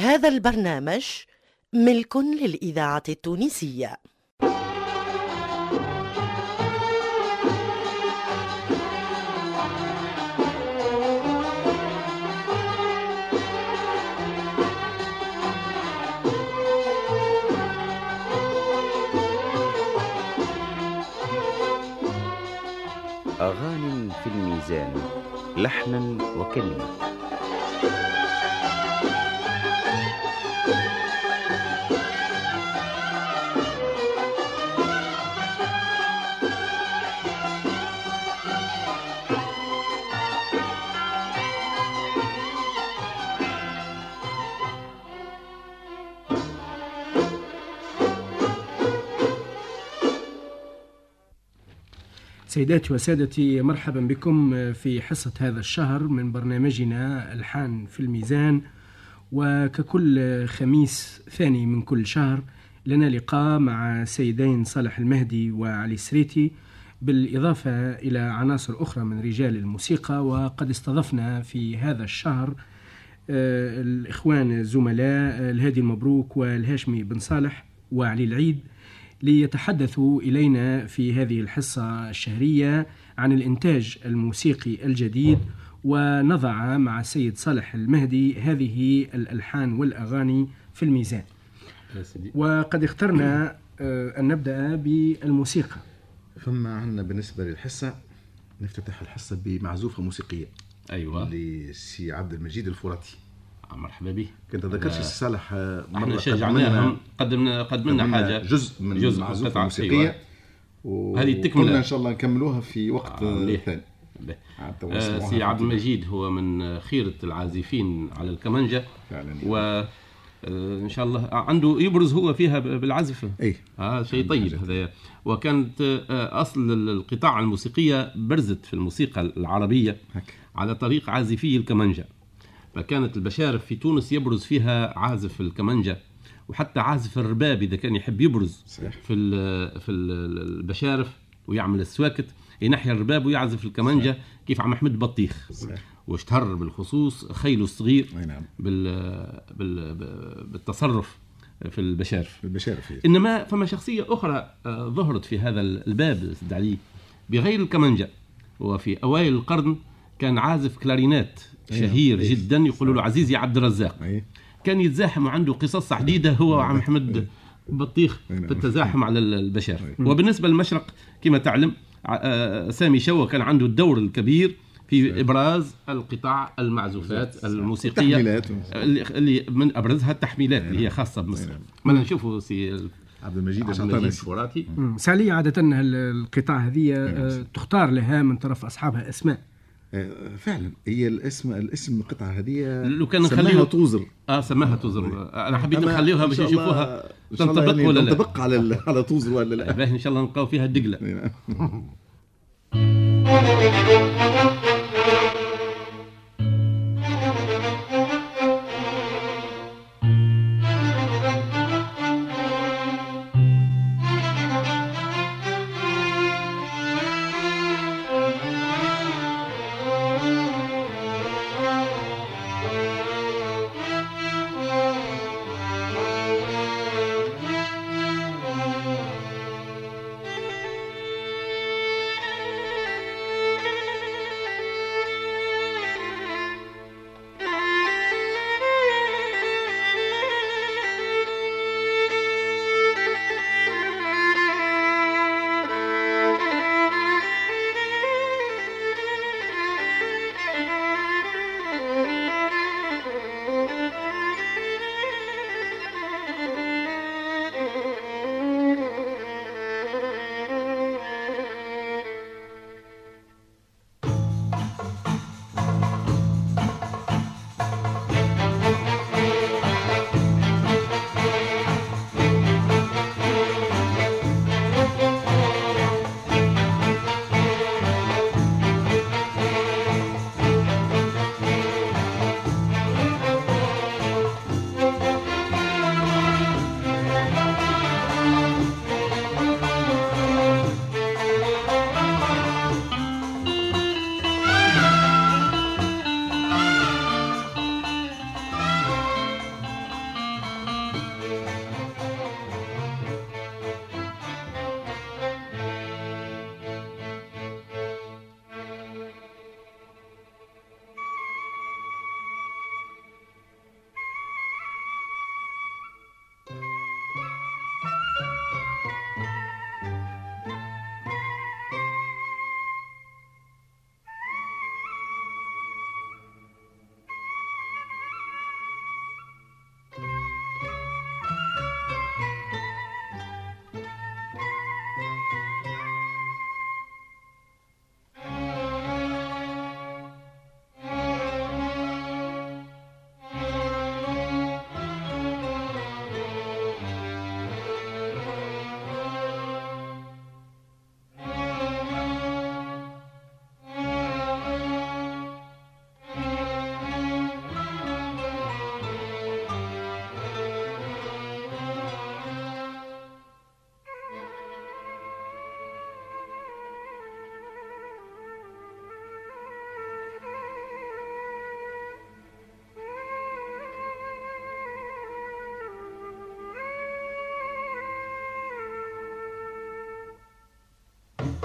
هذا البرنامج ملك للإذاعة التونسية. أغاني في الميزان لحنا وكلمة. سيداتي وسادتي مرحبا بكم في حصة هذا الشهر من برنامجنا ألحان في الميزان. وككل خميس ثاني من كل شهر لنا لقاء مع سيدين صالح المهدي وعلي سريتي بالإضافة إلى عناصر أخرى من رجال الموسيقى. وقد استضفنا في هذا الشهر آه، الإخوان الزملاء الهادي المبروك والهاشمي بن صالح وعلي العيد. ليتحدثوا إلينا في هذه الحصة الشهرية عن الإنتاج الموسيقي الجديد ونضع مع السيد صالح المهدي هذه الألحان والأغاني في الميزان. وقد اخترنا آه، أن نبدأ بالموسيقى. فما عندنا بالنسبة للحصة نفتتح الحصة بمعزوفة موسيقية. أيوه. لسي عبد المجيد الفراتي. مرحبا به كنت ذكرت هذا- سي صالح آه، إحنا شجعناهم قدمنا قدمنا قدمنا حاجة جزء من جزء موسيقية أيوة. و- هذه التكملة. وقلنا إن شاء الله نكملوها في وقت آه، آه،. ثاني. آه، سي عبد. المجيد هو من خيرة العازفين على الكمانجة. فعلا. و آه، إن شاء الله. عنده يبرز هو فيها بالعزف اي آه شيء طيب. هذا. وكانت آه، أصل القطاع الموسيقية برزت في الموسيقى العربية هكا. على طريق عازفي الكمانجة. فكانت البشارف في تونس يبرز فيها عازف الكمانجة وحتى عازف الرباب إذا كان يحب يبرز صحيح. في ال في ال- البشارف ويعمل السواكت ينحي الرباب ويعزف الكمانجة كيف عم أحمد بطيخ. صحيح. واشتهر بالخصوص خيله الصغير نعم. بال بال بالتصرف في البشارف. البشارة فيه إنما فما شخصية أخرى آه، ظهرت في هذا الباب سيد علي بغير الكمانجة وفي أوائل القرن كان عازف كلارينات أيوة. شهير. جدا يقولوا له عزيزي عبد الرزاق. اي كان يتزاحم وعنده قصص عديده هو وعم محمد بطيخ. في التزاحم على البشر. وبالنسبة للمشرق كما تعلم آه، سامي شوا كان عنده الدور الكبير في إبراز القطاع المعزوفات الموسيقية تحميلات. اللي من أبرزها التحميلات اللي هي خاصة بمصر. ما نشوفوا سي عبد المجيد الفراتي. سالية عادة ال- القطاع هذه آه، تختار لها من طرف أصحابها أسماء؟ فعلا. هي الاسم الاسم القطعة هذه لو كان سماها نخليه توزر. آه سماها توزر. أنا حبيت نخليوها باش يشوفوها تنطبق يعني ولا لا؟ تنطبق على على توزر ولا لا. إن شاء الله نلقاو فيها الدقلة.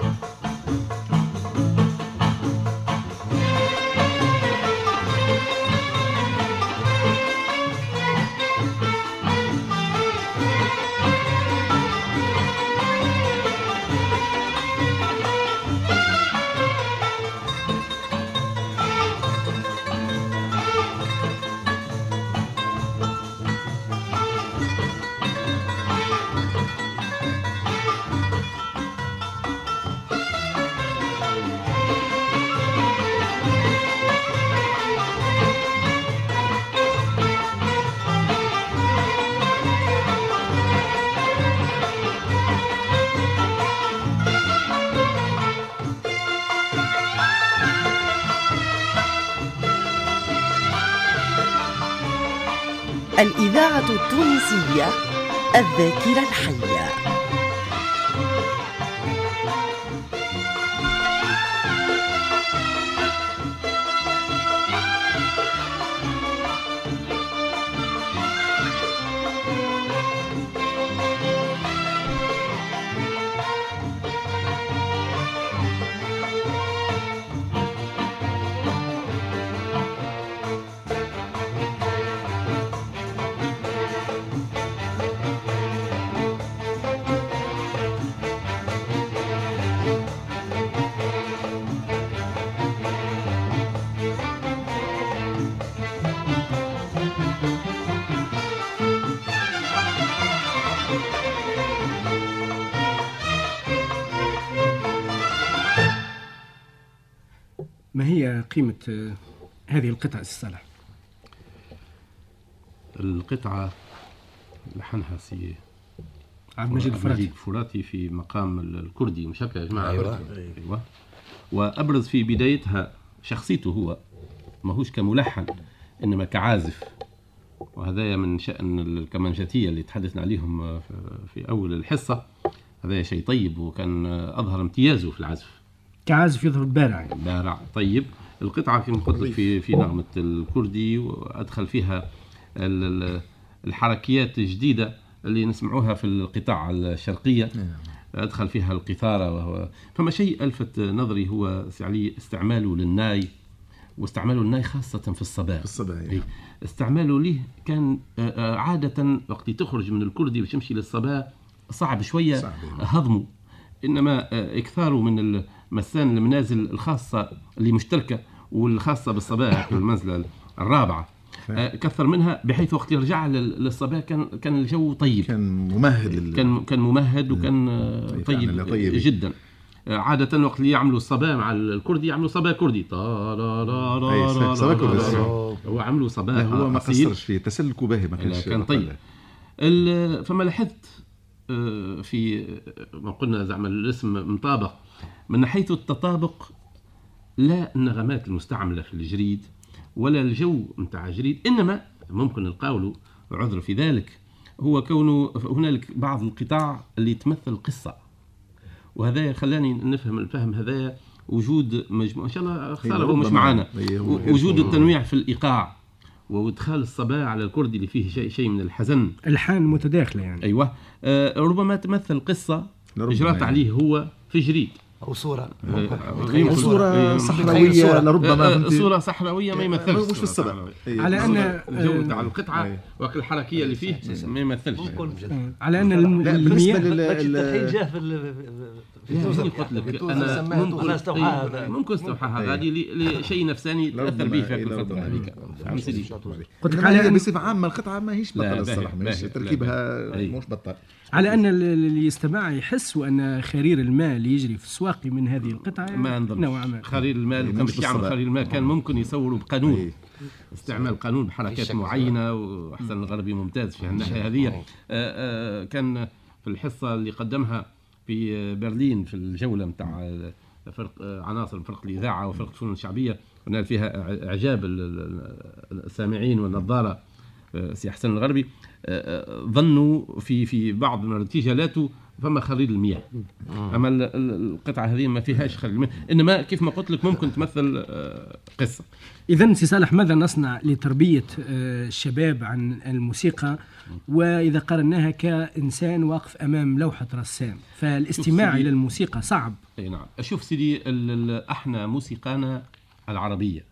الإذاعة التونسية الذاكرة الحية. هي قيمة آه، هذه القطعة الصلاح القطعة لحنها سي عبد المجيد الفراتي. مجيد فراتي في مقام الكردي مش هكا يا جماعة؟ أيوة. أيوة. وأبرز في بدايتها شخصيته هو ماهوش كملحن إنما كعازف. وهذا من شأن الكمانجاتية اللي تحدثنا عليهم في أول الحصة. هذا شيء طيب وكان أظهر امتيازه في العزف. كعازف يظهر بارع يعني. بارع طيب القطعة كما قلت لك في في نغمة الكردي وأدخل فيها ال- ال- الحركيات الجديدة اللي نسمعوها في القطاع الشرقية. أدخل فيها القيثارة وهو فما شيء ألفت نظري هو سعلي استعماله للناي واستعماله للناي خاصة في الصباح. في الصباح. أي. استعماله ليه كان آه، آه، عادة وقت تخرج من الكردي باش تمشي للصباح صعب شوية صعب. هضمه. إنما آه، إكثاره من المسان المنازل الخاصة اللي مشتركة والخاصة بالصباح المنزلة الرابعة آه، كثر منها بحيث وقت يرجع لل- للصباح كان كان الجو طيب كان ممهد. كان كان ممهد وكان آه، طيب، طيب طيب. جدا آه، عادة وقت اللي يعملوا صبا مع الكردي يعملوا صبا كردي تا لا لا لا أي، لا صبا لا كردي. لا. هو عملوا صبا لا هو ما. قصرش فيه تسلكوا باهي ما كانش كان طيب فما لاحظت في آه، ما قلنا زعما الاسم مطابق من حيث التطابق لا النغمات المستعملة في الجريد ولا الجو نتاع الجريد إنما ممكن نلقاو له عذر في ذلك هو كونه هنالك بعض القطاع اللي تمثل قصة وهذا خلاني نفهم الفهم هذا وجود مجموعة إن شاء الله خساره هو مش. معانا وجود. التنويع في الإيقاع وادخال الصباح على الكردي اللي فيه شيء شيء من الحزن. الحان متداخلة يعني. أيوه. آه ربما تمثل قصة اجرات يعني. عليه هو في جريد. أو صورة. آه، صورة. إيه، صحراوية صورة. لربما آه،؟ صورة صحراوية ما يمثلش. مش في الصباح أي، على الصباح. الجو آه، تاع القطعه أي. وقت الحركيه اللي فيه ما يمثلش. على بالنسبة المياه في هذه قلت لك أنا سماها ممكن استوحاها هذا. ممكن استوحاها إيه. غادي لشيء نفساني تأثر به في إيه، الفترة. هذيك. قلت لك على بصفة عامة القطعة ماهيش بطل باهي، الصراحة. ماهيش تركيبها. مش بطل على أن ال- اللي يستمع يحس أن خرير الماء اللي يجري في السواقي من هذه القطعة ما نظنش نوعا ما. خرير المال إيه، كان مش باش يعمل. خرير المال كان ممكن يصوروا بقانون. استعمال قانون بحركات معينة وأحسن الغربي ممتاز في الناحية هذه. آه، آه، كان في الحصة اللي قدمها في برلين في الجولة نتاع فرق عناصر فرق الإذاعة وفرق الفنون الشعبية. ونال فيها إعجاب ال- ال- السامعين والنظارة آه، سي حسن الغربي. آه، آه، ظنوا في في بعض من ارتجالاته فما خريط المياه. أما ال- ال- القطعة هذه ما فيهاش خريط المياه. إنما كيف ما قلت لك ممكن تمثل آه، قصة. إذا سي صالح ماذا نصنع لتربية آه، الشباب عن الموسيقى؟ وإذا قارناها كإنسان واقف أمام لوحة رسام فالاستماع. إلى الموسيقى صعب. أي نعم. أشوف سيدي إحنا موسيقانا العربية.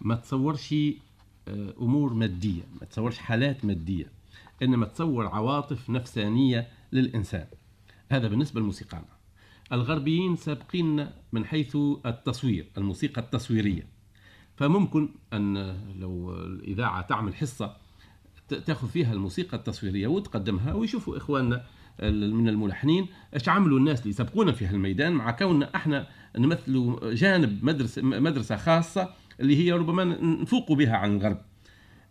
ما تصورش آه، أمور مادية ما تصورش حالات مادية. إنما تصور عواطف نفسانية للإنسان. هذا بالنسبة لموسيقانا الغربيين سابقين من حيث التصوير الموسيقى التصويرية. فممكن أن لو الإذاعة تعمل حصة ت- تأخذ فيها الموسيقى التصويرية وتقدمها ويشوفوا إخواننا ال- من الملحنين إيش عملوا الناس اللي سبقونا في هالميدان مع كوننا إحنا نمثلوا جانب مدرسة مدرسة خاصة اللي هي ربما نفوقوا بها عن الغرب.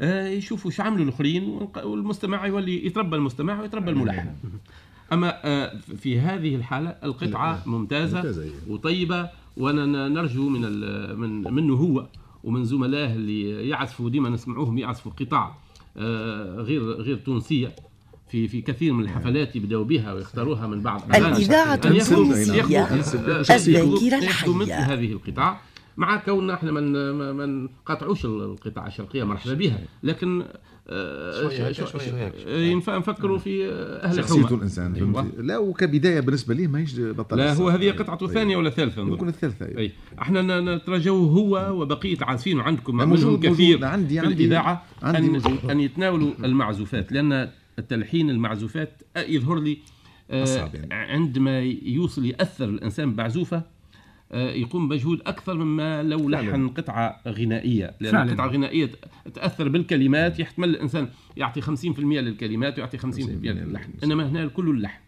آه، يشوفوا شو عملوا الآخرين والمستمع يولي يتربى المستمع ويتربى الملحن. أما آه، في هذه الحالة القطعة ممتازة, ممتازة،. وطيبة وأنا نرجو من ال- من منه هو ومن زملائه اللي يعزفوا ديما نسمعوهم يعزفوا قطع آه، غير غير تونسية. في في كثير من الحفلات يبدأوا بها ويختاروها من بعض آه، الذاكرة يأخذوا مثل. هذه القطع. مع كوننا إحنا ما نقاطعوش القطع الشرقية مرحبا بها. لكن آه، شوية ش- هيك، ش- شوية هيك. آه، ينفع نفكروا في آه، أهل شخصيته الحومة الإنسان أيوة. لا وكبداية بالنسبة لي ماهيش بطل لا هو. هذه قطعته أيوة. ثانية ولا ثالثه. يكون الثالثة أيوة. أي إحنا ن- نترجوه هو وبقية عازفين عندكم منهم كثير. عندي- في عندي- الإذاعة عندي ان موجود. أن يتناولوا المعزوفات لأن التلحين المعزوفات يظهر لي آه، يعني. عندما يوصل يأثر الإنسان بعزوفة آه، يقوم بمجهود أكثر مما لو لحن قطعة غنائية. لأن فعلاً. القطعة الغنائية تأثر بالكلمات يحتمل الإنسان يعطي 50% للكلمات ويعطي 50% للحن. إنما هنا الكل اللحن.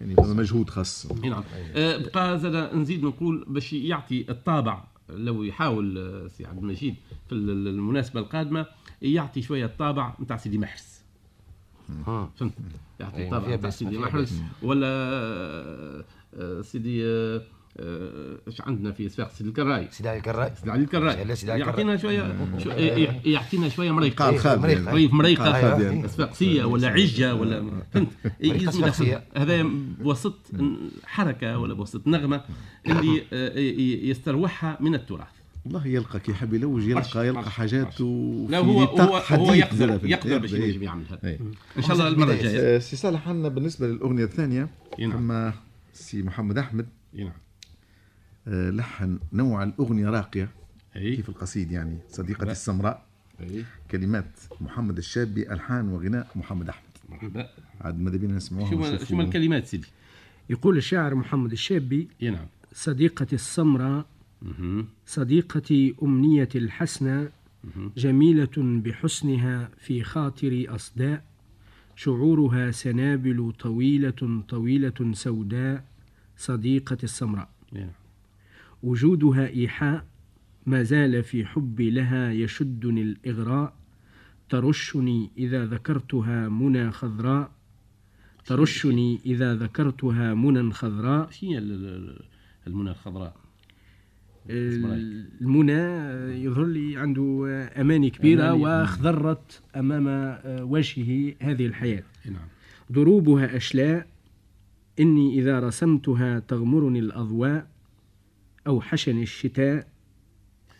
يعني هذا مجهود خاص. اي نعم. آه، بقى زاد نزيد نقول باش يعطي الطابع لو يحاول آه، سي عبد المجيد في ال- المناسبة القادمة يعطي شوية الطابع نتاع سيدي محرز. فهمت؟ يعطي الطابع فيها نتاع سيدي محرز. ولا آه، آه، سيدي آه، إيش عندنا في صفاق سيدي الكراي. سيدي علي الكراي. سيدي علي الكراي. يعطينا شوية يعطينا شوية مريقة. ريف مريقة. قال يعني. صفاقسيه ولا عجة ولا فهمت؟ يلزم هذا بوسط حركة ولا بوسط نغمة اللي آه، يستروحها من التراث. والله يلقى كي يحب يلوج يلقى يلقى حاجات. وفي لا هو هو يقدر يقدر باش. ينجم يعمل هذا. إن شاء الله المرة. الجاية. آه، سي صالح عندنا بالنسبة للأغنية الثانية. نعم. أما سي محمد أحمد. نعم لحن نوع الأغنية راقية. أي. كيف القصيد يعني؟ صديقتي لا. السمراء. أي. كلمات محمد الشابي ألحان وغناء محمد أحمد. مرحبا عاد ماذا بينا نسمعوها شو. شو ما الكلمات سيدي؟ يقول الشاعر محمد الشابي إي نعم. صديقتي السمراء. صديقتي أمنية الحسنى جميلة بحسنها في خاطري أصداء شعورها سنابل طويلة طويلة سوداء صديقة السمراء. نعم. وجودها إيحاء ما زال في حبي لها يشدني الإغراء. ترشني إذا ذكرتها منى خضراء. ترشني إذا ذكرتها منى خضراء. هي ال- ال- المنى الخضراء؟ المنى يظهر لي عنده أماني كبيرة. واخضرت أمام وجهه هذه الحياة. إي نعم. دروبها أشلاء. إني إذا رسمتها تغمرني الأضواء. أوحشني الشتاء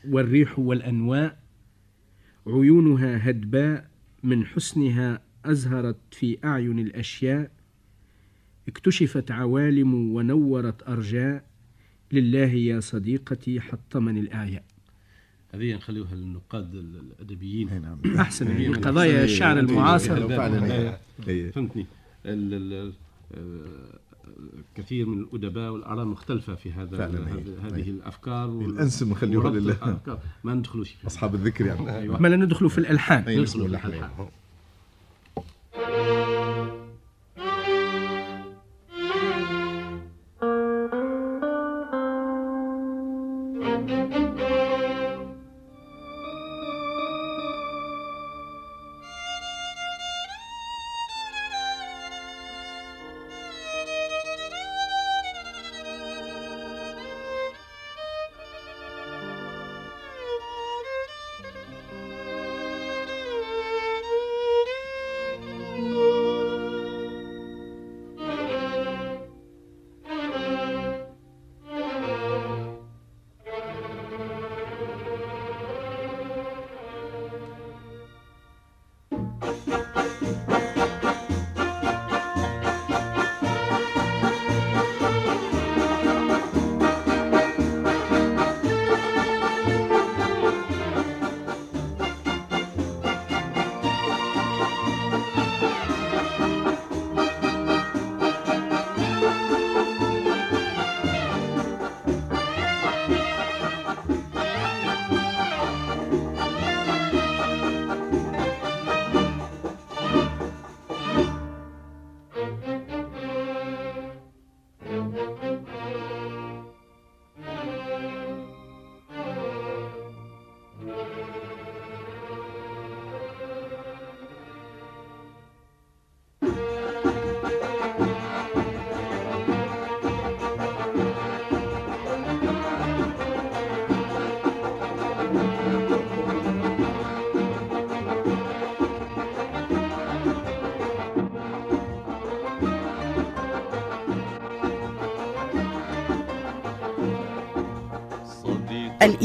والريح والأنواء عيونها هدباء من حسنها أزهرت في أعين الأشياء اكتشفت عوالم ونورت أرجاء. لله يا صديقتي حطمني الأعياء هذه نخليوها للنقاد ال- الأدبيين. إي نعم. أحسن إيه، قضايا الشعر المعاصر. فهمتني. آه، كثير من الأدباء والاراء مختلفة في هذا هذه- إيه. الأفكار الأنسب نخليوها لله. الأفكار. ما ندخلوش فيها أصحاب الذكر يعني أيوه ما لا ندخل في نسمع ندخلوا في اللحن.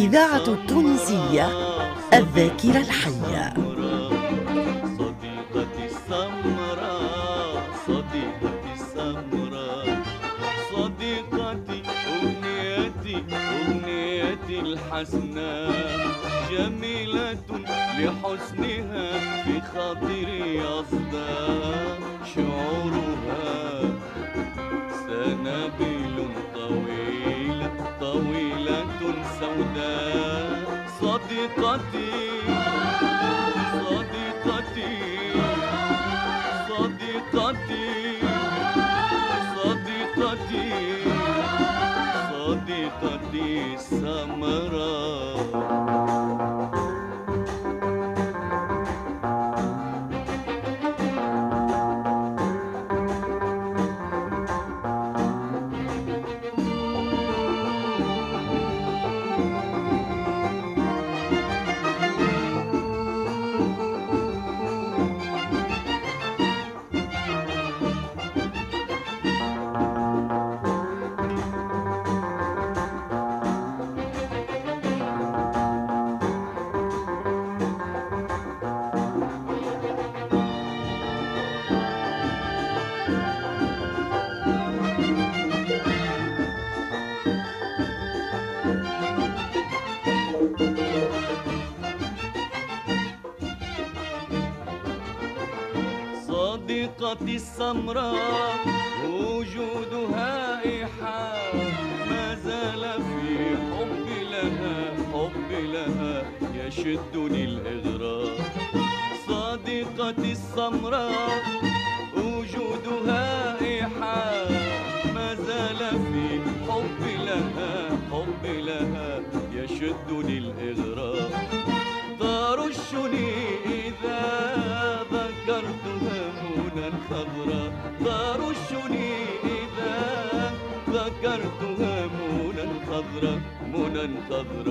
الإذاعة التونسية الذاكرة الحية. صديقتي السمراء صديقتي السمراء صديقتي جميلة لحسنها صديقتي السمراء وجودها إيحاء. ما زال في حبي لها حبي لها يشدني الإغراء. صديقتي السمراء وجودها إيحاء. ما زال في حبي لها حبي لها يشدني الإغراء. منى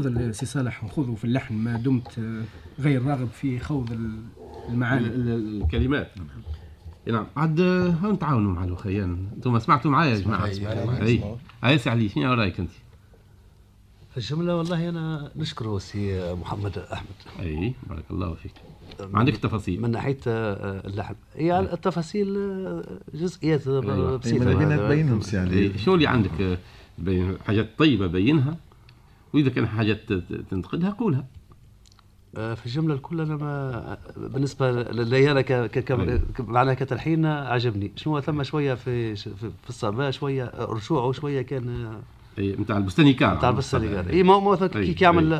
تفضل سي صالح نخوضوا في اللحن ما دمت آه، غير راغب في خوض ال- المعاني. ال- ال- الكلمات. نعم. عاد ها نتعاونوا مع الأخيان؟ أنتم سمعتوا معايا يا جماعة. إي. عايز علي شنو رأيك أنت؟ في الجملة والله أنا نشكر سي محمد أحمد. إي بارك الله فيك. ما عندك تفاصيل؟ من ناحية آه، اللحن. هي التفاصيل آه، جزئيات آه، أيوة. هذا. تبينهم سي علي. شو اللي عندك آه، بين حاجات طيبة بينها؟ وإذا كان حاجات تنتقدها قولها. آه، في الجملة الكل أنا ما بالنسبة لي أنا ك... ك... أيوة. معناها كتلحين عجبني. شنو ثم شوية في في, في الصبا شوية رشوعه شوية كان أي نتاع البستاني كار تاع البستاني أي ما ما كي يعمل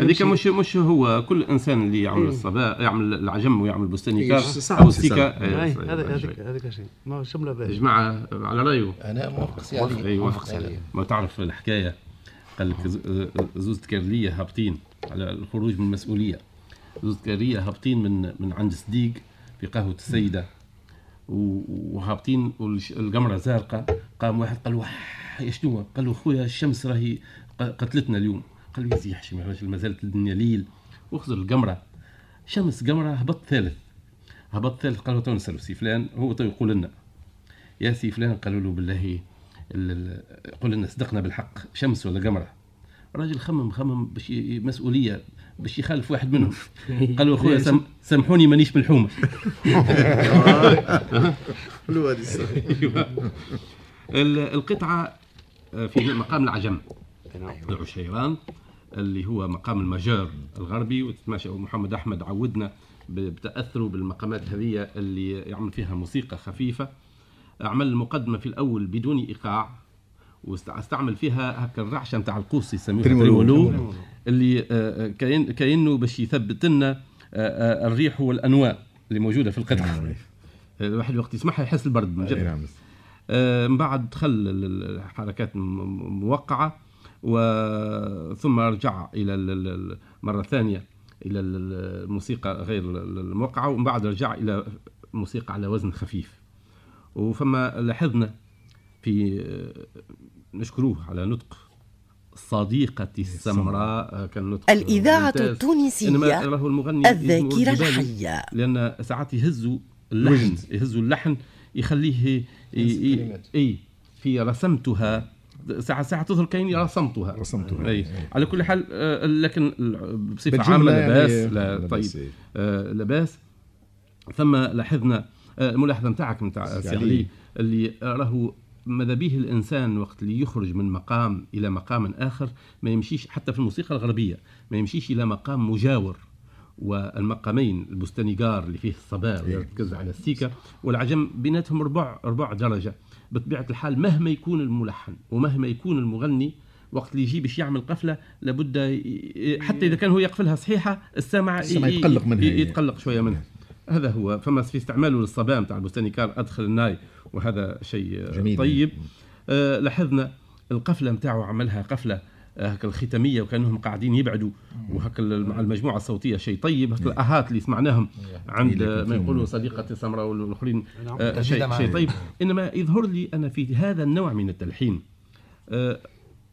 هذيك مش مش هو كل إنسان اللي يعمل إيه. الصباء يعمل العجم ويعمل بستاني كار صعب أو صحيح. هذيك هذيك شيء. ما الجملة يا باهية جماعة على رأيه. أنا موافق سي علي موافق سي علي ما تعرف الحكاية. قال لك ز- زوز كارليه هابطين على الخروج من المسؤولية. زوز كارليه هابطين من من عند صديق في قهوة السيدة. وهابطين والقمره زارقة. قام واحد قال له "واه، يا شنو؟ قال له خويا الشمس راهي قتلتنا اليوم. قال له يا زي حشمي يا راجل ما زالت الدنيا ليل. وخزر القمرة. شمس قمرة هبط ثالث. هبط ثالث قال له تو نسألو سي فلان. هو تو يقول لنا. يا سي فلان قالوا له بالله ال- ال- قل لنا صدقنا بالحق شمس ولا قمرة. راجل خمم خمم باش مسؤولية باش يخالف واحد منهم. قال له أخويا سم سامحوني مانيش ملحومه حلوة هذه القطعة آه، في مقام العجم. نعم. العشيران اللي هو مقام المجار الغربي وتتماشى محمد أحمد عودنا بتأثره بالمقامات هذه اللي يعمل فيها موسيقى خفيفة. عمل المقدمة في الأول بدون إيقاع واستعمل فيها هكا الرعشة نتاع القوس يسميوها تريمولو. اللي آه، كاين كانه باش يثبت لنا آه، آه، الريح والأنواء اللي موجودة في القطعه الواحد وقت يسمعها يحس البرد من إيه، جد نعم. آه، من بعد دخل ال- الحركات م- م- موقعة وثم رجع إلى ال- ال- مرة ثانية إلى ال- الموسيقى غير ال- الموقعة ومن بعد رجع إلى موسيقى على وزن خفيف وفما لاحظنا في آه، نشكروه على نطق صديقتي السمراء. آه، كان نطق الإذاعة. التونسية إنما راهو المغني الذاكرة الحية. لأن ساعات يهزوا اللحن يهزوا اللحن يخليه إي في رسمتها. ساعة ساعة تظهر كأني رسمتها. رسمتها. أي. على كل حال آه، لكن بصفة عامة يعني لباس لا طيب. لباس ثم لاحظنا الملاحظة نتاعك نتاع سي علي. اللي راهو ماذا به الإنسان وقت اللي يخرج من مقام إلى مقام آخر ما يمشيش حتى في الموسيقى الغربية ما يمشيش إلى مقام مجاور. والمقامين البستانيجار اللي فيه الصبا ويركز على السيكا والعجم بيناتهم ربع ربع درجة. بطبيعة الحال مهما يكون الملحن ومهما يكون المغني وقت اللي يجي باش يعمل قفلة لابد حتى إذا كان هو يقفلها صحيحة السامع يتقلق منها. ي- يتقلق شوية منها. هذا هو. فما في استعماله للصبا نتاع البستانيكار أدخل الناي وهذا شيء جميل. طيب. آه لاحظنا القفلة نتاعو عملها قفلة آه، هكا الختامية وكأنهم قاعدين يبعدوا. وهكا ال- مع المجموعة الصوتية شيء طيب. هكا الأهات اللي سمعناهم عند ما يقولوا صديقتي سمراء والآخرين نعم، آه، شيء طيب. إنما يظهر لي أنا في هذا النوع من التلحين آه،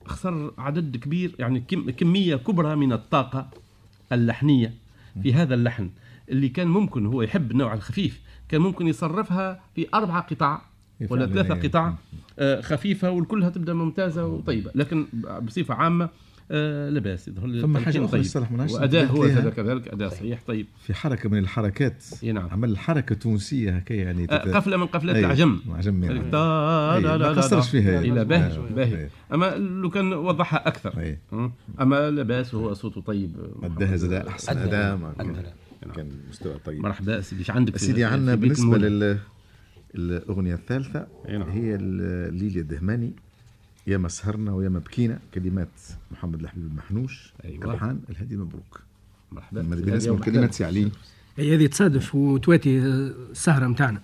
خسر عدد كبير يعني كم كمية كبرى من الطاقة اللحنية في هذا اللحن. اللي كان ممكن هو يحب النوع الخفيف كان ممكن يصرفها في أربعة قطع ولا إيه. قطع آه، خفيفة والكلها تبدأ ممتازة وطيبة لكن بصفة عامة آه، لا باس يظهر لي ثم أخرى طيب أستاذ مناش واداء هو كذلك اداء صحيح طيب في حركة من الحركات إي نعم. عمل حركة تونسية هكا يعني آه، تت- قفلة من قفلات العجم العجم يعني. أي، لا- ما لا- لا- قصرش لا. فيها. باهي أي. باهي أي. أما لو كان وضحها أكثر أي. أما لاباس وهو صوته طيب أداها زاد أحسن. اداء ما-. كان مستوى طيب مرحبا سيدي إيش عندك سيدي عندنا بالنسبة؟ لل الأغنية الثالثة نعم. هي ليليا الدهماني يا ما سهرنا ويا ما بكينا كلمات محمد الحبيب المحنوش. أيوة. الحان الهادي مبروك. مرحبا. بالنسبة لكلمات سي علي هي هذه تصادف وتواتي السهرة متاعنا.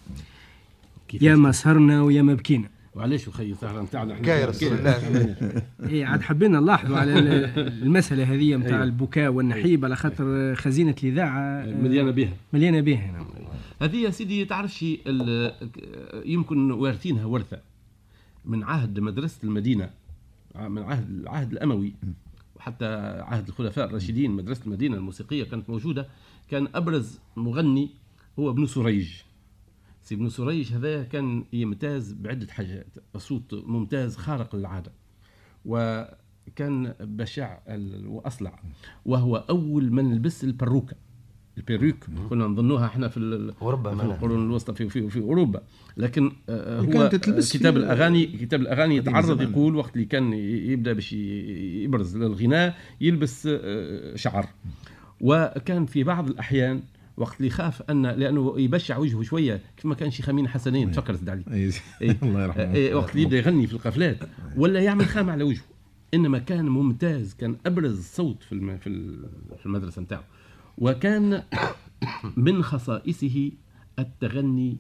كيفاش؟ يا ما سهرنا ويا ما بكينا وعلاش الخي السهرة نتاعنا إحنا حكايه رسول الله. اي عاد حبينا نلاحظوا على ال- المسألة هذه نتاع أيوة. البكاء والنحيب على خاطر خزينة الإذاعة آه، مليانة بها. مليانة بها. نعم. هذه يا سيدي تعرفش يمكن وارثينها ورثة. من عهد مدرسة المدينة من عهد العهد الأموي وحتى عهد الخلفاء الراشدين مدرسة المدينة الموسيقية كانت موجودة. كان أبرز مغني هو ابن سريج. سي ابن سريج هذا كان يمتاز بعدة حاجات صوت ممتاز خارق للعادة وكان بشع وأصلع وهو أول من لبس البروكة. ال perruque. كنا نظنوها إحنا في في. القرون الوسطى في في, في أوروبا. لكن آه، هو كتاب الأغاني كتاب الأغاني يتعرض. يقول وقت اللي كان يبدأ باش يبرز للغناء يلبس آه، شعر. وكان في بعض الأحيان وقت اللي يخاف أن لأنه يبشع وجهه شوية كيف ما كان شيخ امين حسنين تفكر سيد علي. الله يرحمه. إيه، وقت اللي يبدأ يغني في القفلات ولا يعمل خام على وجهه. إنما كان ممتاز كان أبرز صوت في في المدرسة نتاعو وكان من خصائصه التغني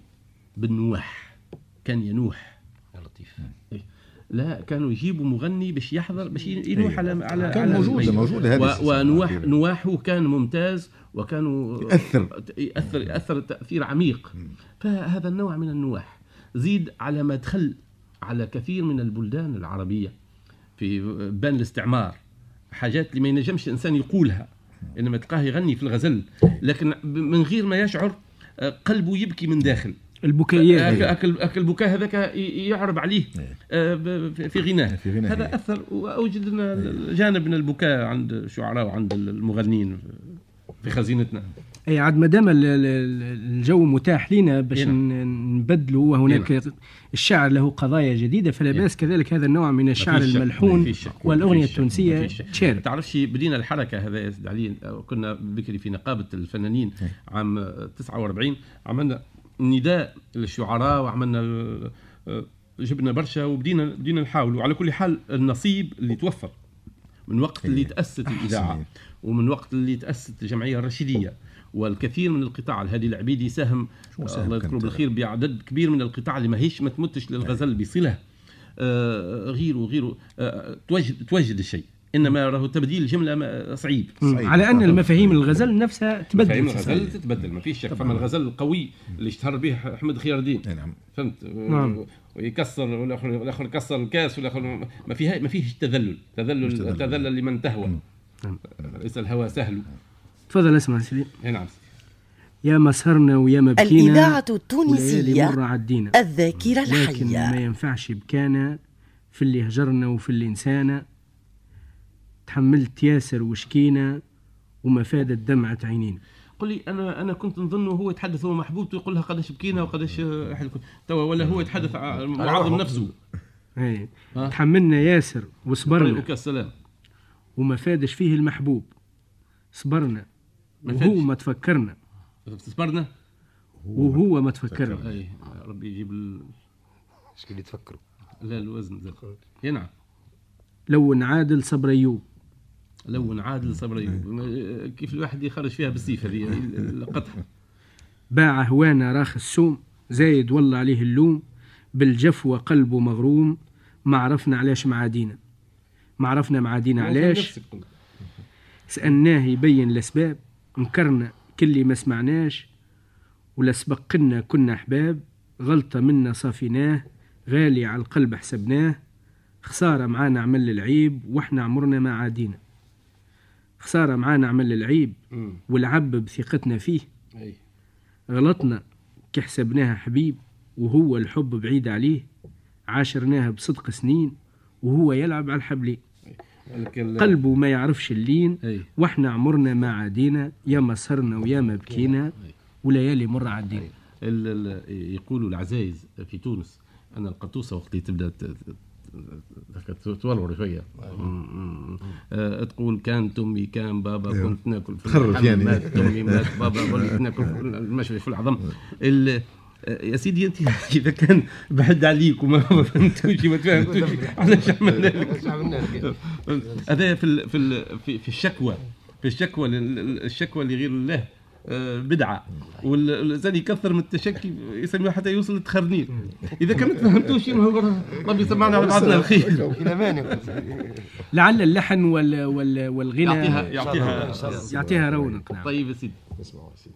بالنواح كان ينوح يا لطيف إيه. لا كانوا يجيبوا مغني باش يحضر باش ينوح أيوة. على على كان على موجودة- الميت. موجودة هذه ونواح. نواحه كان ممتاز وكانوا يأثر. ياثر ياثر تأثير عميق فهذا النوع من النواح زيد على ما دخل على كثير من البلدان العربية في بان الاستعمار حاجات اللي ما ينجمش الانسان يقولها إنما تلقاه يغني في الغزل. لكن من غير ما يشعر آه، قلبه يبكي من داخل. البكائيات أك- أكل أكل البكاء هذاك يعرب عليه آه، ب- في- غناه. هذا إيه. أثر واوجد لنا جانب من البكاء عند الشعراء وعند المغنين في خزينتنا. أي عاد ما دام ال- ال- الجو متاح لنا باش إي نعم. نبدلوا وهناك الشعر له قضايا جديدة فلا إي. بأس كذلك هذا النوع من الشعر الملحون والأغنية التونسية. تشارك تعرفش بدينا الحركة هذا علي كنا بكري في نقابة الفنانين عام 49 عملنا نداء للشعراء وعملنا جبنا برشا وبدينا بدينا نحاول وعلى كل حال النصيب اللي توفر من وقت اللي تأسست الإذاعة. ومن وقت اللي تأسست الجمعية الرشيدية والكثير من القطاع الهادي العبيدي ساهم ساهم الله يذكره؟ بالخير بعدد كبير من القطاع اللي ماهيش ما تمتش للغزل بصلة. آه، غيره غيره آه، توجد توجد الشيء إنما راهو تبديل جملة ما- صعيب. على أن المفاهيم الغزل نفسها تبدل. في الغزل. تتبدل. ما فيش شك. فما الغزل القوي اللي اشتهر به أحمد خيار الدين أي نعم. فهمت؟ نعم. ويكسر والآخر والآخر كسر الكاس والآخر ما فيها ما فيش تذلل. تذلل تذلل. لمن تهوى. ليس الهوى سهل. تفضل اسمع سيدي. اي نعم يا ما سهرنا ويا ما بكينا الإذاعة التونسية مرة عدينا. الذاكرة لكن ما الحية ينفعش بكانا في اللي هجرنا وفي اللي نسانا. تحملت ياسر وشكينا وما فادت دمعة عينينا قل لي أنا أنا كنت نظن هو يتحدث هو محبوبته يقول لها قداش بكينا وقداش آه، توا ولا هو يتحدث ع- معظم نفسه. ها؟ تحملنا ياسر وصبرنا. السلام. وما فادش فيه المحبوب. صبرنا. وهو. ما تفكرنا. صبرنا وهو ما تفكرنا. أي ربي يجيب ال... إيش اللي تفكروا لا الوزن زاد اي نعم لو نعادل صبر أيوب. لون عادل صبر أيوب. ما- كيف الواحد يخرج فيها بالسيف هذه القطع باع هوانا راخ السوم زايد والله عليه اللوم بالجفوة قلبه مغروم ما عرفنا علاش معادينا. ما عرفنا معادينا علاش. سألناه يبين الأسباب. انكرنا كل ما سمعناش ولا سبقنا كنا أحباب غلطة منا صافيناه غالي على القلب حسبناه خسارة معانا عمل العيب وإحنا عمرنا ما عادينا. خسارة معانا عمل العيب. والعب بثقتنا فيه. غلطنا كي حسبناها حبيب وهو الحب بعيد عليه عاشرناها بصدق سنين وهو يلعب على الحبلين. قلبه ما يعرفش اللين وإحنا عمرنا ما عادينا يا ما سهرنا ويا ما بكينا وليالي مر عدينا يقولوا العزايز في تونس أن القطوسة وقت اللي تبدأ ت- ت- ت- تورور شوية. مم. آه، تقول كانت امي كان بابا أيوه. كنت ناكل في تخرف يعني. مات امي مات بابا كنت ناكل في المشوي في العظم. ال- يا سيدي أنت إذا كان بعد عليك وما ما فهمتوش ما تفهمتوش. علاش عملنا لك هذا في ال- في ال- في في الشكوى في الشكوى لل- الشكوى لغير الله آه، بدعة. والانسان يكثر من التشكي يسميه حتى يوصل للتخرنين إذا كان ما هو ربي يسمعنا على بعضنا الخير. لعل اللحن وال وال والغنى يعطيها يعطيها يعطيها رونق. نعم. طيب يا سيدي. نسمعوا يا سيدي.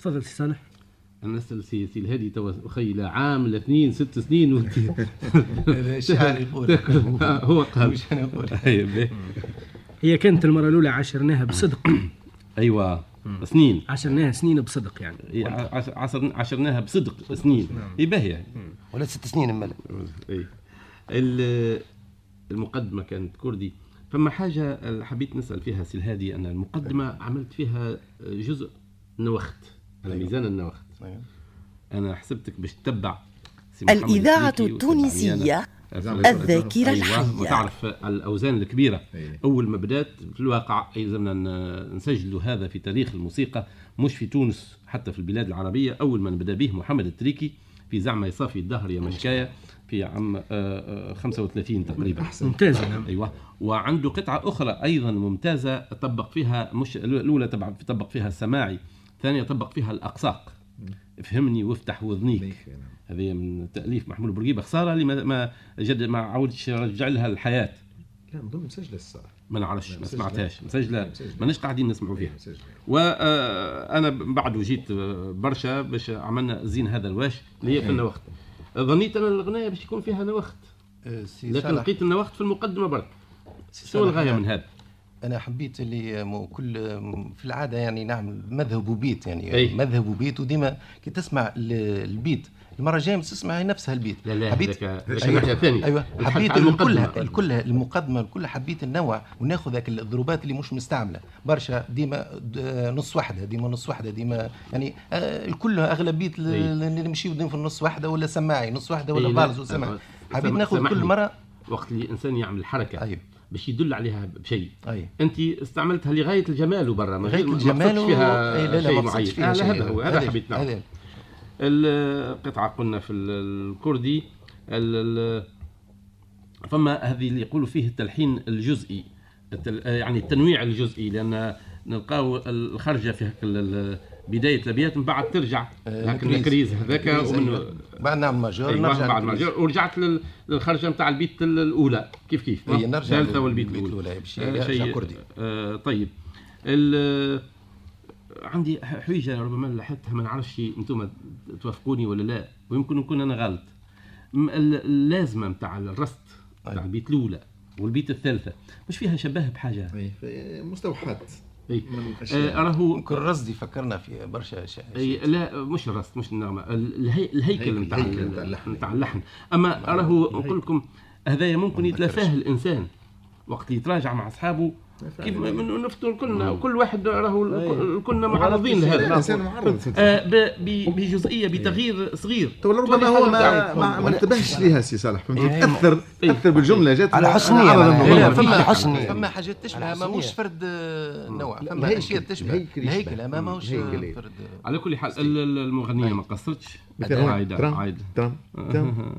تفضل سي صالح. أنا نسال سي سي الهادي توا خيل عام لاثنين ست سنين وانت الشعر يقول. هو قال. مش أنا أقول أي باهي. هي كانت المرة الأولى عاشرناها بصدق. أيوه سنين. عاشرناها سنين بصدق يعني. إيه، عصر عشرناها بصدق سنين. اي باهي يعني. ولا ست سنين مالا اي ال- المقدمة كانت كردي. فما حاجة حبيت نسأل فيها سي الهادي أن المقدمة عملت فيها جزء نوخت. على ميزان النوخت أيوة. أنا حسبتك باش تتبع وتتبعني أنا. الذاكرة أيوة، الحية. وتعرف الأوزان الكبيرة. أي. أول ما بدأت في الواقع يلزمنا نسجلوا هذا في تاريخ الموسيقى مش في تونس حتى في البلاد العربية. أول من بدأ به محمد التريكي في زعما يصافي الدهر يا مشكايه في عام آه، آه، 35 تقريبا. ممتازة. نعم. أيوه. وعنده قطعة أخرى أيضا ممتازة طبق فيها مش الأولى طبعا طبق فيها السماعي. الثانية طبق فيها الأقساق. فهمني وافتح وذنيك هذه من تأليف محمود بورقيبة. خسارة اللي ما ما جد ما عاودش رجع لها الحياة. لا نظن مسجلة الصراحه ما نعرفش ما مسجلة. سمعتهاش. مسجلة. مسجلة. ماناش قاعدين نسمعوا فيها. مسجلة. وأنا بعده جيت آه، برشا باش عملنا زين هذا الواش اللي هي في النوخت ظنيت أنا الغناية باش يكون فيها نوخت آه، لكن لقيت النوخت في المقدمة برك. الغاية أنا- من هذا؟ أنا حبيت اللي كل في العادة يعني نعمل مذهب وبيت يعني أي. مذهب وبيت وديما كي تسمع ال- البيت المرة الجاية ما تسمع نفسها البيت لا لا حبيت أيوة. أيوه حبيت. كلها كلها المقدمة كلها حبيت النوع وناخذ ذاك الضروبات اللي مش مستعملة برشا ديما نص واحدة ديما نص واحدة ديما يعني آه، الكل أغلبية أي. اللي نمشيو في النص واحدة ولا سماعي نص واحدة ولا أي لا، بالز وسماعي حبيت ناخذ كل. مرة وقت اللي الإنسان يعمل حركة أيوه باش يدل عليها بشيء. أيوه أنت استعملتها لغاية الجمال برا ما غايه ما الجمال قصدتش و- فيها إيه، لا لا شيء ما معين. فيها شيء. هذا هو هذا حبيت نعم هذا. القطعة قلنا في ال- الكردي ال- ال- فما هذه اللي يقولوا فيه التلحين الجزئي. التل- يعني التنويع الجزئي لأن نلقاو الخرجة في هك ال- ال- بداية الأبيات من بعد ترجع آه، لكن الكريز. هذاك ومن. بعد نعمل ماجور أيوة نرجع بعد ما للكريز. جا- ورجعت لل- للخرجة نتاع البيت ال- الأولى كيف كيف هي نرجع الثالثة والبيت الأولى باش آه، شيء كردي. آه طيب عندي حويجة ربما لاحظتها ما نعرفش أنتم توافقوني ولا لا ويمكن نكون أنا غلط اللازمة نتاع الرست نتاع. البيت الأولى والبيت الثالثة مش فيها شبه بحاجة مستوحات اي من آه الاشياء راهو ممكن الرصدي فكرنا في برشا اشياء اي لا مش الرست مش النغمة ال- الهي الهيكل الهيكل- نتاع الهيكل ال- نتاع اللحن. نتاع اللحن. أما راهو نقول لكم هذايا ممكن يتلافاه الإنسان. وقت يتراجع مع أصحابه كيف من- نفتوا كلنا كل واحد راهو ال- كلنا معرضين لهذا. الانسان معرض آه، بجزئية بتغيير صغير. تو ربما هو ما. ما, ما انتبهش ليها سي صالح. فهمت إيه، تاثر إيه. اثر بالجملة جات على. لا ما فما. فما حاجات تشبه ما مش حسنية. فرد آه، نوع. فما اشياء تشبه. الهيكل ما إيه. فرد. على كل حال ال- ال- المغنية ما قصرتش؟ عايدة عايدة. ترام ترام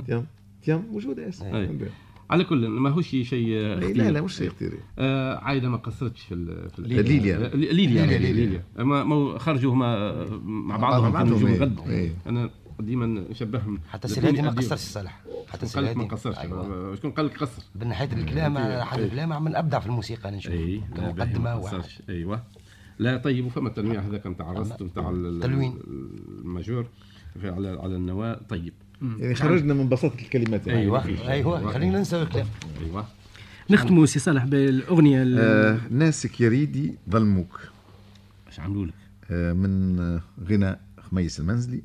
ترام ترام موجودة اسمها. على كل ما هوش شيء لا. لا مش شيء كثير آه عايدة ما قصرتش في ال- في ال- ليليا. آه، ليليا ليليا، ليليا, ليليا. ما ما خرجوا هما مع بعضهم في بعضهم، نجوم إيه. الغد إيه. أنا ديما نشبههم حتى السيلاتي ما. قصرش صالح حتى لك ما قصرش أيوة. شكون قال لك قصر من ناحية الكلام أيوة. حد الكلام من أبدع في الموسيقى أنا نشوف لا باهي كمقدمه ما أيوه لا طيب وفما التنويع هذاك نتاع الرست نتاع ال- تلوين. الماجور على على النواة طيب يعني خرجنا من بساطة الكلمات يعني. أيوة. أيوه أيوه خلينا ننسى الكلام أيوه نختموا سي صالح بالأغنية ال- آه ناسك يريدي ظلموك إيش عملوا لك؟ آه من غناء خميس المنزلي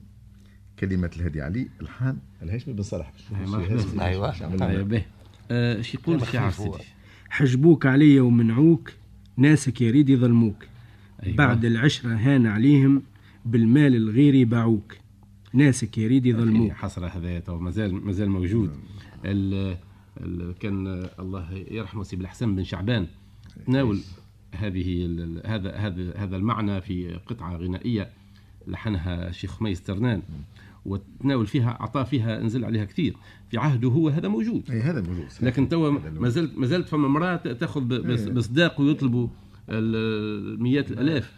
كلمة الهادي علي الحان الهاشمي بن صالح مرحبا. أيوة. طيب باهي آه، إيش يقول الشاعر. سيدي؟ حجبوك عليا ومنعوك ناسك يريد يظلموك أيوة. بعد العشرة هان عليهم بالمال الغيري باعوك ناسك يريد يظلموك. حسرة هذا تو مازال مازال موجود. ال ال كان الله يرحمه سي بالحسن بن شعبان. تناول هذه ال- هذا هذا هذا المعنى في قطعة غنائية لحنها الشيخ خميس ترنان. وتناول فيها اعطاه فيها نزل عليها كثير. في عهده هو هذا موجود. إي هذا موجود لكن توا ما زلت ما زلت فما امراه تأخذ بصداق ويطلبوا ال- مئات الألاف.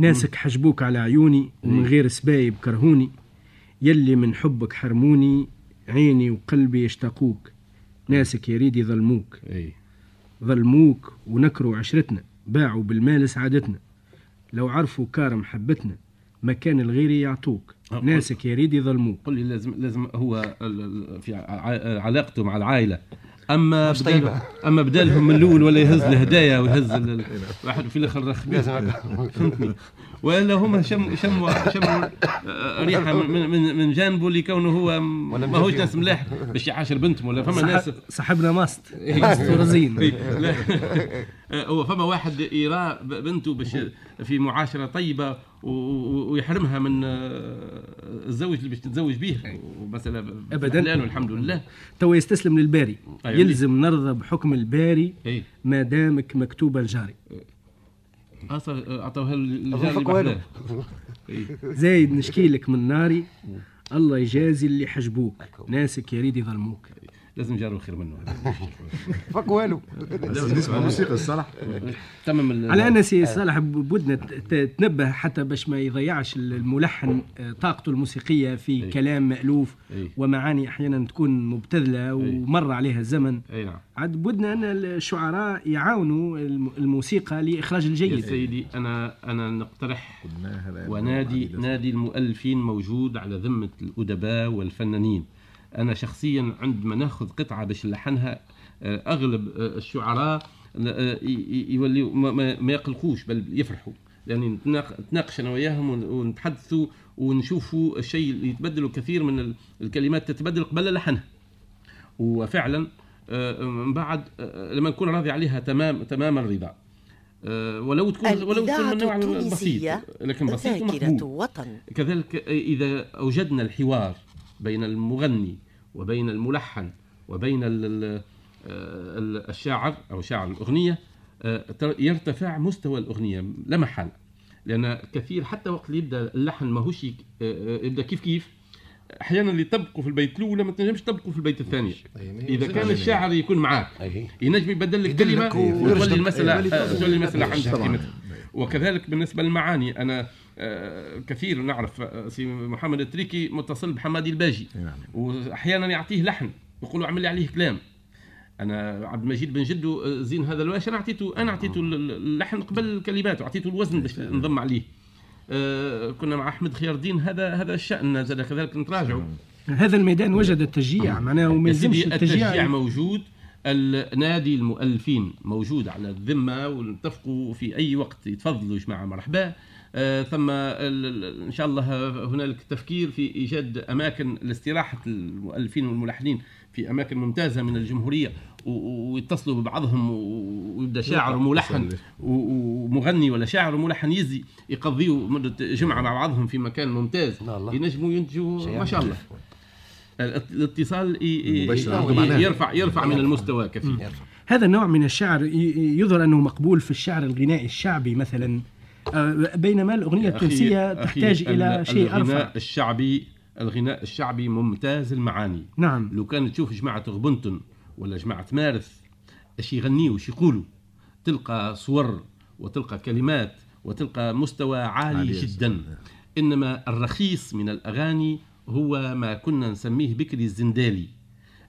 ناسك حجبوك على عيوني ومن غير سبايب كرهوني يلي من حبك حرموني عيني وقلبي يشتاقوك. ناسك يريد يظلموك أي. ظلموك ونكروا عشرتنا باعوا بالمال سعادتنا. لو عرفوا كار محبتنا مكان الغير يعطوك. أه، ناسك يريد يظلموك قل لي لازم لازم هو في علاقته مع العائلة. أما طيبة. أما بدالهم من الأول ولا يهز الهدايا ويهز واحد في الآخر لازم فهمتني؟ ولا هم شم شموا شموا آه، ريحة من من, من جانبه لكونه هو م- ولا ما هوش. ناس ملاح. باش يعاشر بنتهم ولا فما ناس صاحبنا ماست. ماست ورزين إيه، آه، هو فما واحد يرى بنته باش في معاشرة طيبة ويحرمها من آه، الزوج اللي باش تتزوج به ومثلا أبداً. أبدا والحمد لله. تو يستسلم للباري. أيوة. يلزم نرضى بحكم الباري أي. ما دامك مكتوبة الجاري. أصلا أعطوها. إيه. زايد نشكي لك من ناري. الله يجازي اللي حجبوك. ناسك يريد يظلموك لازم جاره خير منه. فك والو. نسمع موسيقى الصلاح تمم ال- على أن سي صالح بودنا تنبه حتى باش ما يضيعش الملحن آه، طاقته الموسيقية في أي. كلام مألوف أي. ومعاني أحيانا تكون مبتذلة ومر عليها الزمن. إي نعم. عاد بودنا أن الشعراء يعاونوا الم- الموسيقى لإخراج يا الجيد سيدي أنا أنا نقترح ونادي نادي المؤلفين موجود على ذمة الأدباء والفنانين. أنا شخصيا عندما نأخذ قطعة باش نلحنها آه، أغلب آه، الشعراء آه، ي- ي- يوليوا ما- يقلقوش بل يفرحوا. يعني نتناق- نتناقش أنا وياهم ون- ونتحدثوا ونشوفوا الشيء اللي يتبدلوا كثير من ال- الكلمات تتبدل قبل لحنها. وفعلا من بعد لما نكون راضي عليها تمام تمام الرضا. ولو تكون ولو تكون من نوع بسيط لكن بسيط ومقبول وطن. كذلك إذا أوجدنا الحوار بين المغني وبين الملحن وبين ال- ال- ال- الشاعر أو شاعر الأغنية آه، يرتفع مستوى الأغنية لا محالة لأن كثير حتى وقت اللي يبدأ اللحن ماهوش آه، آه، يبدأ كيف كيف أحيانا اللي تطبقوا في البيت الأولى ما تنجمش تطبقوا في البيت الثاني إذا كان الشاعر يكون معاك. ينجم يبدل لك. وتولي أي. آه، تولي المسألة عندها. قيمتها وكذلك بالنسبة للمعاني أنا كثير نعرف آه، سي محمد التريكي متصل بحمادي الباجي. نعم. وأحيانا يعطيه لحن يقول له اعمل لي عليه كلام. أنا عبد المجيد بن جدو آه، زين هذا الواش أنا اعطيته أنا أعطيته ال- ال- اللحن قبل الكلمات واعطيته الوزن باش نضم عليه. آه، كنا مع أحمد خير الدين هذا هذا الشأن زاد كذلك نتراجعوا. هذا الميدان وجد التشجيع معناه وما يلزمش التشجيع. التشجيع موجود النادي المؤلفين موجود على الذمة ونتفقوا في أي وقت يتفضلوا يا جماعة مرحبا. ثم ال- ال- إن شاء الله هنالك تفكير في إيجاد أماكن لاستراحة المؤلفين والملحنين في أماكن ممتازة من الجمهورية ويتصلوا ببعضهم ويبدأ شاعر وملحن ومغني ولا شاعر وملحن يزي يقضيوا مدة جمعة مع بعضهم في مكان ممتاز. ينجموا ينتجوا ما شاء الله. الاتص- الاتصال. يرفع يرفع من المستوى كثير. هذا النوع من الشعر يظهر أنه مقبول في الشعر الغنائي الشعبي مثلا. آه، بينما الأغنية التونسية أخي، تحتاج إلى ال- شيء الغناء أرفع. الشعبي الغناء الشعبي ممتاز المعاني. نعم. لو كان تشوف جماعة غبنتن ولا جماعة مارث إيش يغنيوا إيش يقولوا؟ تلقى صور وتلقى كلمات وتلقى مستوى عالي عالي جدا. إنما الرخيص من الأغاني هو ما كنا نسميه بكري الزندالي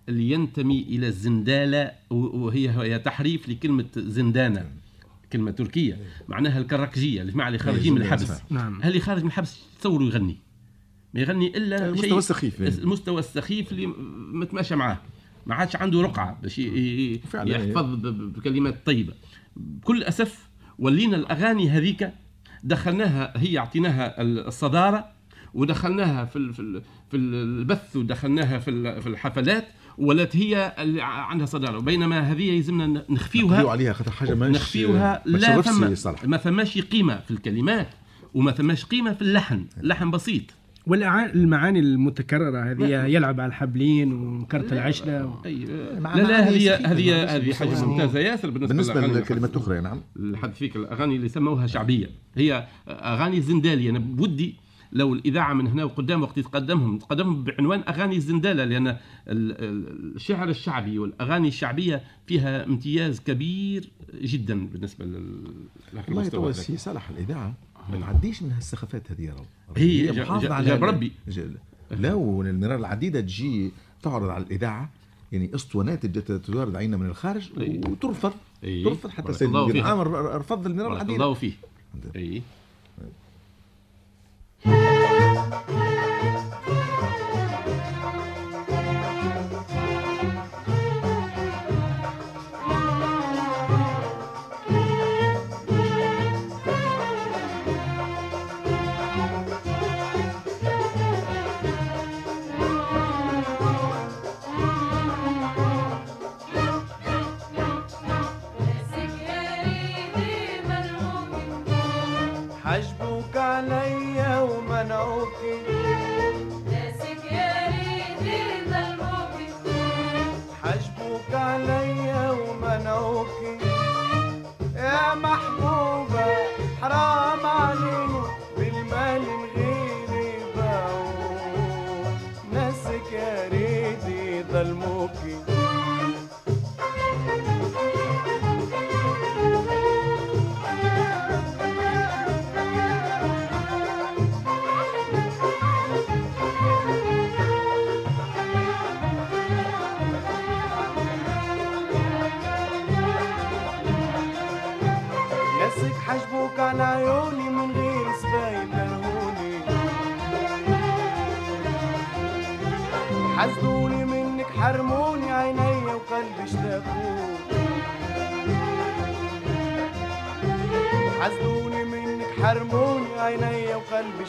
اللي ينتمي إلى الزندالة وهي هي تحريف لكلمة زندانه كلمة تركية معناها الكراكجيه الجماعه اللي خارجين من الحبس. نعم. هل اللي خارج من الحبس تصوروا يغني ما يغني إلا المستوى شيء السخيف يعني. المستوى السخيف اللي متماشى معاه. ما عادش عنده رقعة باش فعلا. يحفظ بكلمات طيبة. بكل أسف ولينا الأغاني هذيك دخلناها هي أعطيناها الصدارة ودخلناها في ال- في ال- في البث ودخلناها في ال- في الحفلات ولات هي اللي عندها صدارة. بينما هذه يلزمنا نخفيو نخفيوها عليها خاطر حاجة ماهيش نخفيوها لا ثم ما ثماش قيمة في الكلمات وما ثماش قيمة في اللحن. اللحن بسيط. والمعاني المتكررة هذه يلعب على الحبلين ونكرت العشرة. و... أي لا لا هذه هذه هذه حاجة بالنسبة- ممتازة. ياسر بالنسبة, بالنسبة للأغاني للكلمات الأخرى نعم. الحد فيك الأغاني اللي سموها شعبية. هي أغاني الزندالي أنا بودي لو الإذاعة من هنا وقدام وقت يتقدمهم تقدمهم بعنوان أغاني الزندالة لأن ال- ال- الشعر الشعبي والأغاني الشعبية فيها امتياز كبير جدا بالنسبة لل توا هذاك. سي صالح الإذاعة ما نعديش منها السخافات هذه راهو هي جا- محافظة جا- على ربي. لا والمرار العديدة تجي تعرض على الإذاعة يعني أسطوانات تورد علينا من الخارج. وترفض. ترفض حتى بارك سيد الله المدير فيها. العام ر- رفض المرار العديدة الله فيه أي يا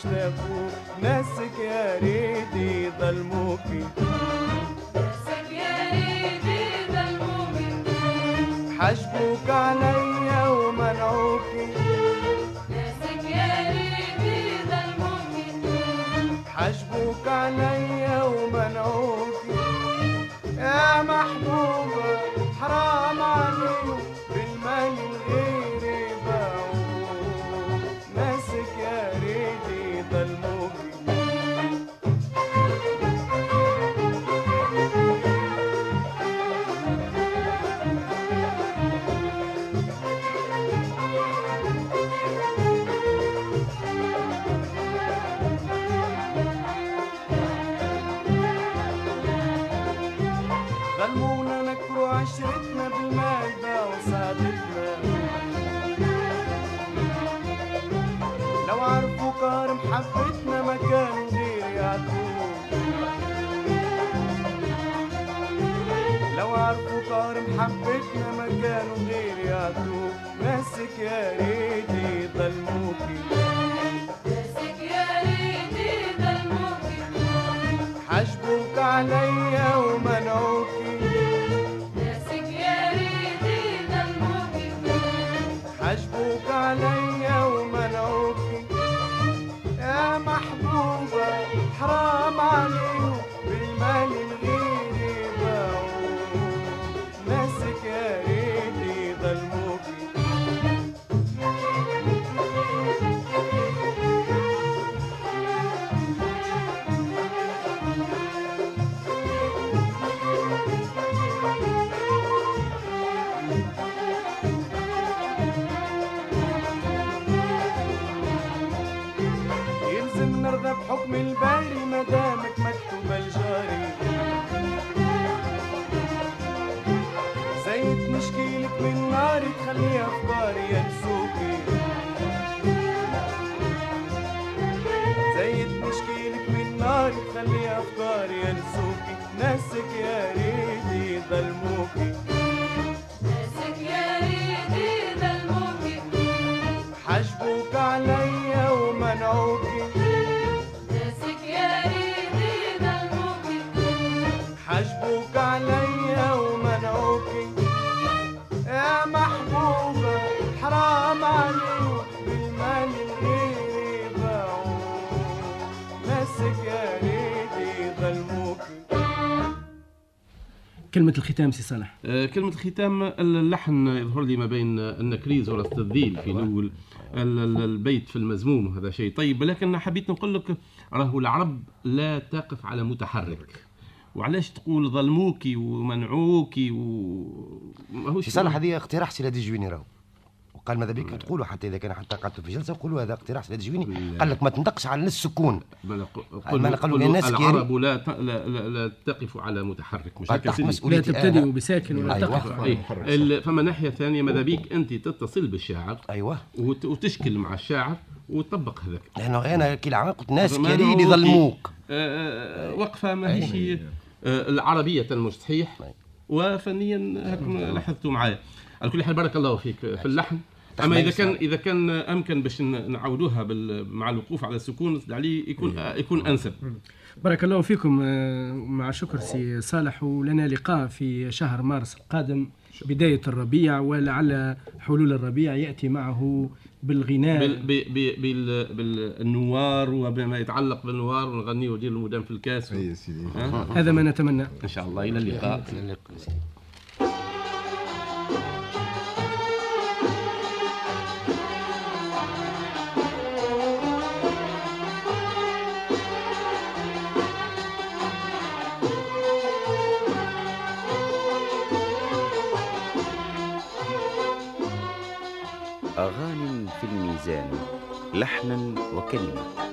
وقلبي حجبوك كلمة الختام سي صالح؟ آه، كلمة الختام اللحن يظهر لي ما بين النكريز والتذليل في نقول ال- ال- البيت في المزموم وهذا شيء. طيب لكن حبيت نقول لك راهو العرب لا تقف على متحرك. وعلاش تقول ظلموكي ومنعوكي و ماهوش سي صالح هذه اقتراح سي الهادي جويني راهو. وقال ماذا بك؟ تقولوا حتى إذا كان حتى قعدتوا في جلسة قولوا هذا اقتراح سي الهادي جويني قال لك ما تنطقش على السكون. ما قالوا الناس كيري- العرب لا, ت... لا, لا, لا تقف على متحرك. مش قال سيدي؟ مسؤوليتي لا تبتدئ أنا. بساكن ولا أيوة. تقف. إيه. ال- فما ناحية ثانية ماذا بيك أنت تتصل بالشاعر أيوه. وت... وتشكل مع الشاعر وتطبق هذاك. لأنه أنا كي العام قلت ناس كريم. يظلموك آه، آه، وقفة ماهيش آه، العربية المستحيح وفنيا هكم لاحظتوا معايا. على كل حال بارك الله فيك. في اللحن أما إذا كان إذا كان أمكن باش ن- نعودوها بال- مع الوقوف على السكون عليه يكون آه، يكون أنسب. بارك الله فيكم آه، مع شكر سي صالح ولنا لقاء في شهر مارس القادم بداية الربيع ولعل حلول الربيع يأتي معه بالغناء. بال بال بال بالنوار وبما يتعلق بالنوار ونغني ودير المدام في الكاس. أي سيدي؟ هذا ما نتمنى. إن شاء الله. إلى اللقاء. أغاني في الميزان لحنا وكلمة.